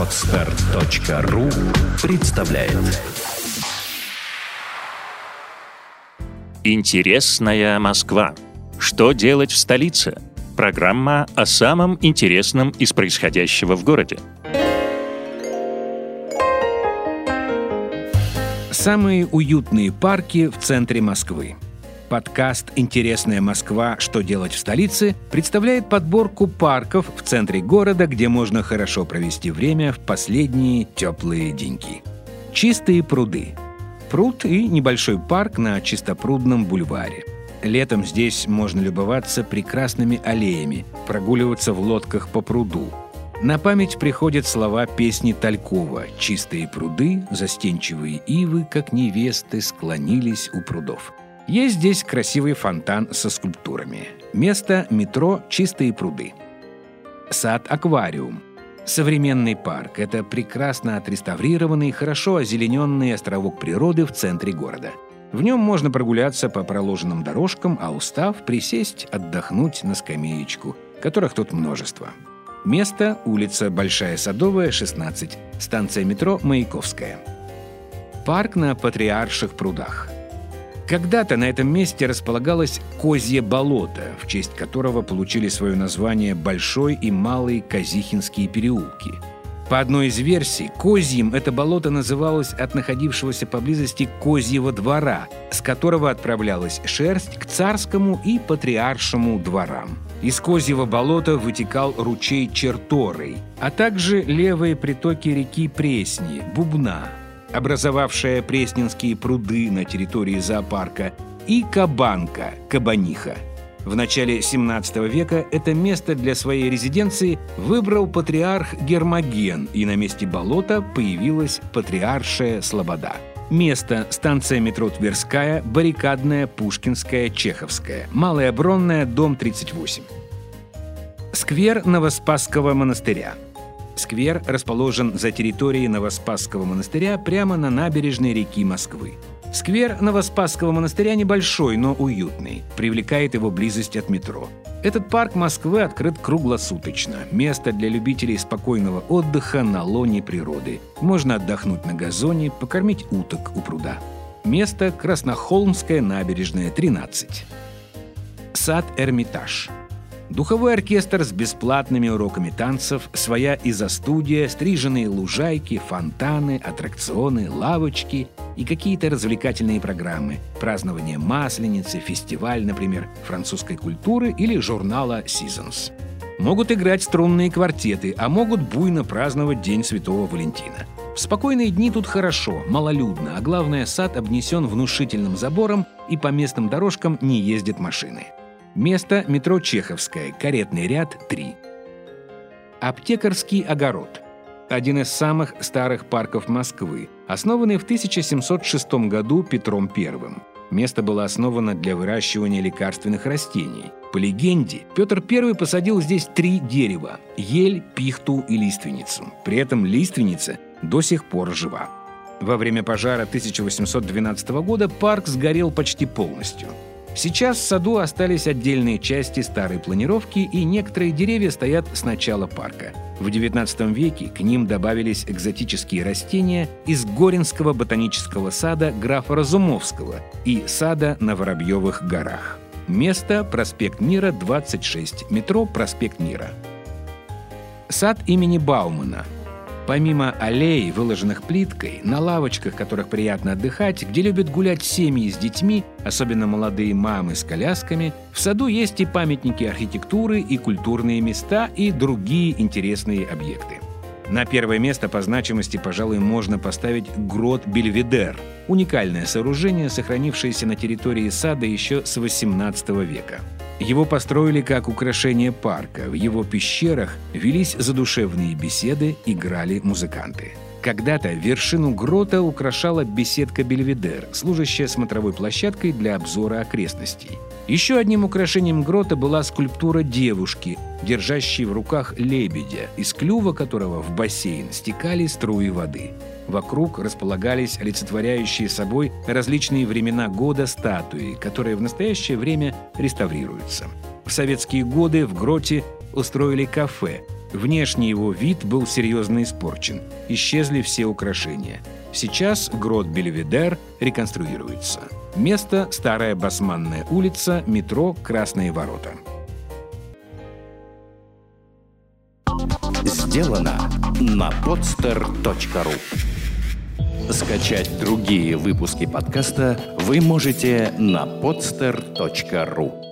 Отстар.ру представляет Интересная Москва. Что делать в столице? Программа о самом интересном из происходящего в городе. Самые уютные парки в центре Москвы. Подкаст «Интересная Москва. Что делать в столице» представляет подборку парков в центре города, где можно хорошо провести время в последние теплые деньки. Чистые пруды. Пруд и небольшой парк на чистопрудном бульваре. Летом здесь можно любоваться прекрасными аллеями, прогуливаться в лодках по пруду. На память приходят слова песни Талькова «Чистые пруды, застенчивые ивы, как невесты, склонились у прудов». Есть здесь красивый фонтан со скульптурами. Место – метро «Чистые пруды». Сад-аквариум. Современный парк – это прекрасно отреставрированный, хорошо озелененный островок природы в центре города. В нем можно прогуляться по проложенным дорожкам, а устав, присесть, отдохнуть на скамеечку, которых тут множество. Место – улица Большая Садовая, 16, станция метро Маяковская. Парк на Патриарших прудах – когда-то на этом месте располагалось Козье болото, в честь которого получили свое название Большой и Малый Казихинские переулки. По одной из версий, Козьим это болото называлось от находившегося поблизости Козьего двора, с которого отправлялась шерсть к царскому и патриаршему дворам. Из Козьего болота вытекал ручей Черторый, а также левые притоки реки Пресни, Бубна, образовавшая Пресненские пруды на территории зоопарка, и Кабанка, Кабаниха. В начале 17 века это место для своей резиденции выбрал патриарх Гермоген, и на месте болота появилась патриаршая Слобода. Место – станция метро Тверская, Баррикадная, Пушкинская, Чеховская, Малая Бронная, дом 38. Сквер Новоспасского монастыря – Сквер расположен за территорией Новоспасского монастыря прямо на набережной реки Москвы. Сквер Новоспасского монастыря небольшой, но уютный. Привлекает его близость от метро. Этот парк Москвы открыт круглосуточно. Место для любителей спокойного отдыха на лоне природы. Можно отдохнуть на газоне, покормить уток у пруда. Место Краснохолмская набережная, 13. Сад Эрмитаж – Духовой оркестр с бесплатными уроками танцев, своя изо-студия, стриженные лужайки, фонтаны, аттракционы, лавочки и какие-то развлекательные программы. Празднование Масленицы, фестиваль, например, французской культуры или журнала Seasons. Могут играть струнные квартеты, а могут буйно праздновать День Святого Валентина. В спокойные дни тут хорошо, малолюдно, а главное, сад обнесен внушительным забором и по местным дорожкам не ездят машины. Место – метро Чеховская, каретный ряд 3. Аптекарский огород – один из самых старых парков Москвы, основанный в 1706 году Петром I. Место было основано для выращивания лекарственных растений. По легенде, Петр I посадил здесь три дерева – ель, пихту и лиственницу. При этом лиственница до сих пор жива. Во время пожара 1812 года парк сгорел почти полностью – Сейчас в саду остались отдельные части старой планировки, и некоторые деревья стоят с начала парка. В XIX веке к ним добавились экзотические растения из Горинского ботанического сада графа Разумовского и сада на Воробьевых горах. Место – проспект Мира, 26, метро «Проспект Мира». Сад имени Баумана – Помимо аллей, выложенных плиткой, на лавочках, которых приятно отдыхать, где любят гулять семьи с детьми, особенно молодые мамы с колясками, в саду есть и памятники архитектуры, и культурные места, и другие интересные объекты. На первое место по значимости, пожалуй, можно поставить грот Бельведер – уникальное сооружение, сохранившееся на территории сада еще с XVIII века. Его построили как украшение парка. В его пещерах велись задушевные беседы, играли музыканты. Когда-то вершину грота украшала беседка Бельведер, служащая смотровой площадкой для обзора окрестностей. Еще одним украшением грота была скульптура девушки, держащей в руках лебедя, из клюва которого в бассейн стекали струи воды. Вокруг располагались олицетворяющие собой различные времена года статуи, которые в настоящее время реставрируются. В советские годы в гроте устроили кафе, Внешний его вид был серьезно испорчен. Исчезли все украшения. Сейчас грот Бельведер реконструируется. Место – Старая Басманная улица, метро «Красные ворота». Сделано на podster.ru Скачать другие выпуски подкаста вы можете на podster.ru